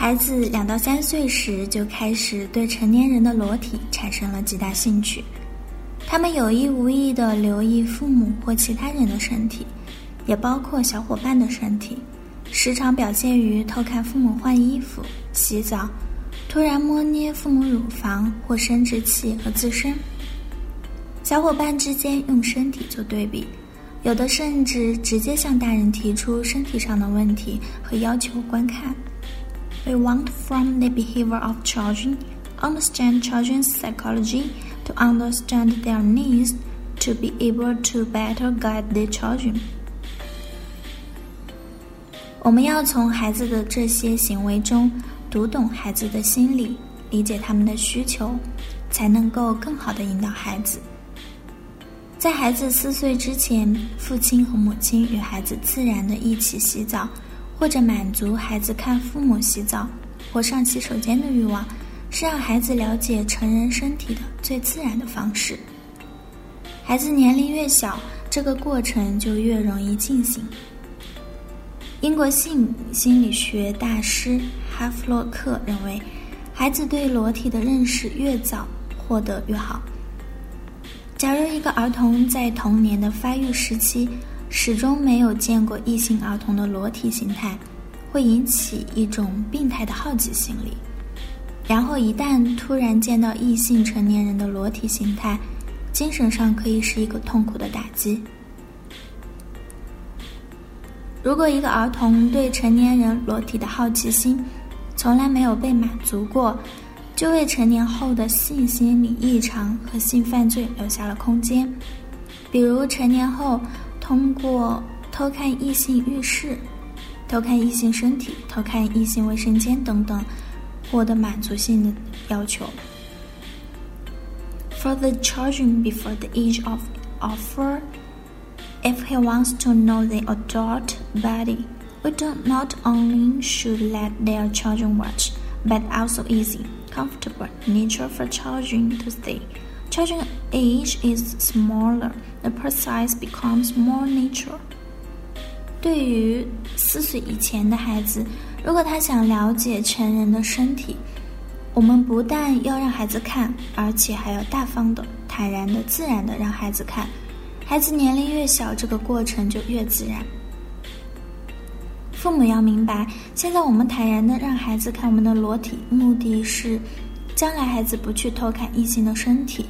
孩子两到三岁时就开始对成年人的裸体产生了极大兴趣，他们有意无意地留意父母或其他人的身体，也包括小伙伴的身体，时常表现于偷看父母换衣服、洗澡，突然摸捏父母乳房或生殖器和自身。小伙伴之间用身体做对比，有的甚至直接向大人提出身体上的问题和要求观看。We want from the behavior of children, understand children's psychology, to understand their needs, to be able to better guide the children. 我们要从孩子的这些行为中读懂孩子的心理，理解他们的需求，才能够更好的引导孩子。在孩子四岁之前，父亲和母亲与孩子自然的一起洗澡。或者满足孩子看父母洗澡或上洗手间的欲望，是让孩子了解成人身体的最自然的方式。孩子年龄越小，这个过程就越容易进行。英国性心理学大师哈弗洛克认为，孩子对裸体的认识越早，获得越好。假如一个儿童在童年的发育时期，始终没有见过异性儿童的裸体形态，会引起一种病态的好奇心理。然后一旦突然见到异性成年人的裸体形态，精神上可以是一个痛苦的打击。如果一个儿童对成年人裸体的好奇心从来没有被满足过，就为成年后的性心理异常和性犯罪留下了空间，比如成年后。通过偷看异性浴室、偷看异性身体、偷看异性卫生间等等，获得满足性的要求。For the children before the age of offer, if he wants to know the adult body, we do not only should let their children watch, but also easy, comfortable nature for children to see. Children age is smaller, the precise becomes more natural. 对于四岁以前的孩子，如果他想了解成人的身体，我们不但要让孩子看，而且还要大方的、坦然的、自然的让孩子看。孩子年龄越小，这个过程就越自然。父母要明白，现在我们坦然的让孩子看我们的裸体，目的是。将来孩子不去偷看异性的身体，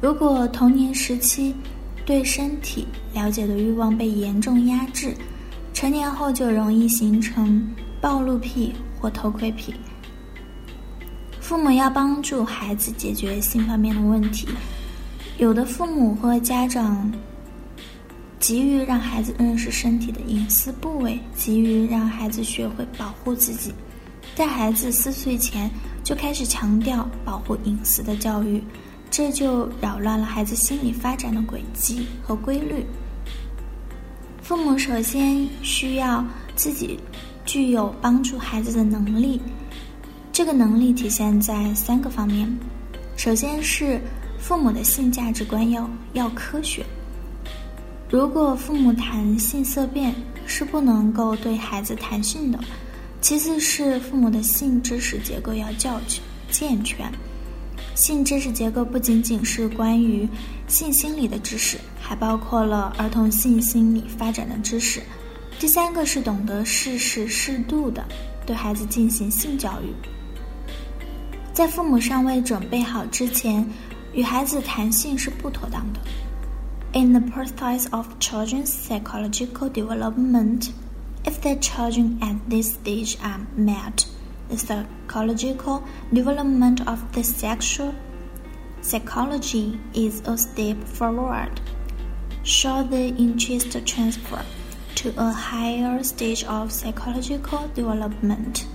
如果童年时期对身体了解的欲望被严重压制，成年后就容易形成暴露癖或偷窥癖。父母要帮助孩子解决性方面的问题，有的父母或家长急于让孩子认识身体的隐私部位，急于让孩子学会保护自己，在孩子四岁前。就开始强调保护隐私的教育，这就扰乱了孩子心理发展的轨迹和规律。父母首先需要自己具有帮助孩子的能力，这个能力体现在三个方面：首先是父母的性价值观要要科学。如果父母谈性色变，是不能够对孩子谈性的。其次是父母的性知识结构要较健全，性知识结构不仅仅是关于性心理的知识，还包括了儿童性心理发展的知识。第三个是懂得适时适度的对孩子进行性教育，在父母尚未准备好之前，与孩子谈性是不妥当的。In the process of children's psychological development. If the children at this stage are met, the psychological development of the sexual psychology is a step forward. Should the interest transfer to a higher stage of psychological development.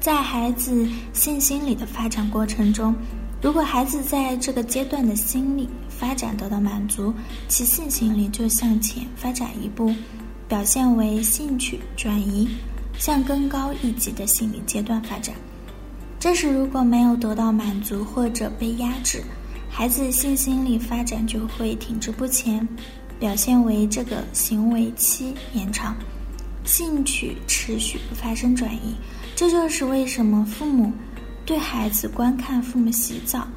在孩子性心理的发展过程中，如果孩子在这个阶段的心理 发展得到满足，其性心理就向前发展一步，表现为兴趣转移，向更高一级的心理阶段发展。这时如果没有得到满足或者被压制，孩子性心理发展就会停滞不前，表现为这个行为期延长。兴趣持续不发生转移，这就是为什么父母对孩子观看父母洗澡、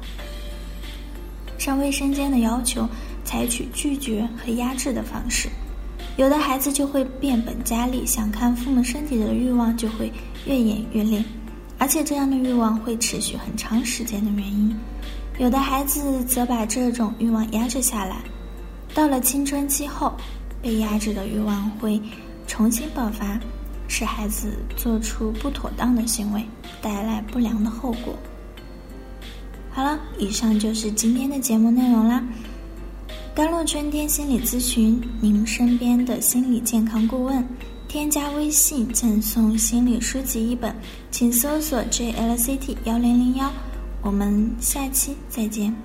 上卫生间的要求采取拒绝和压制的方式。有的孩子就会变本加厉，想看父母身体的欲望就会越演越烈，而且这样的欲望会持续很长时间的原因。有的孩子则把这种欲望压制下来，到了青春期后，被压制的欲望会。重新爆发，使孩子做出不妥当的行为，带来不良的后果。好了，以上就是今天的节目内容啦。甘露春天心理咨询，您身边的心理健康顾问。添加微信赠送心理书籍一本，请搜索 JLCT 幺零零幺。我们下期再见。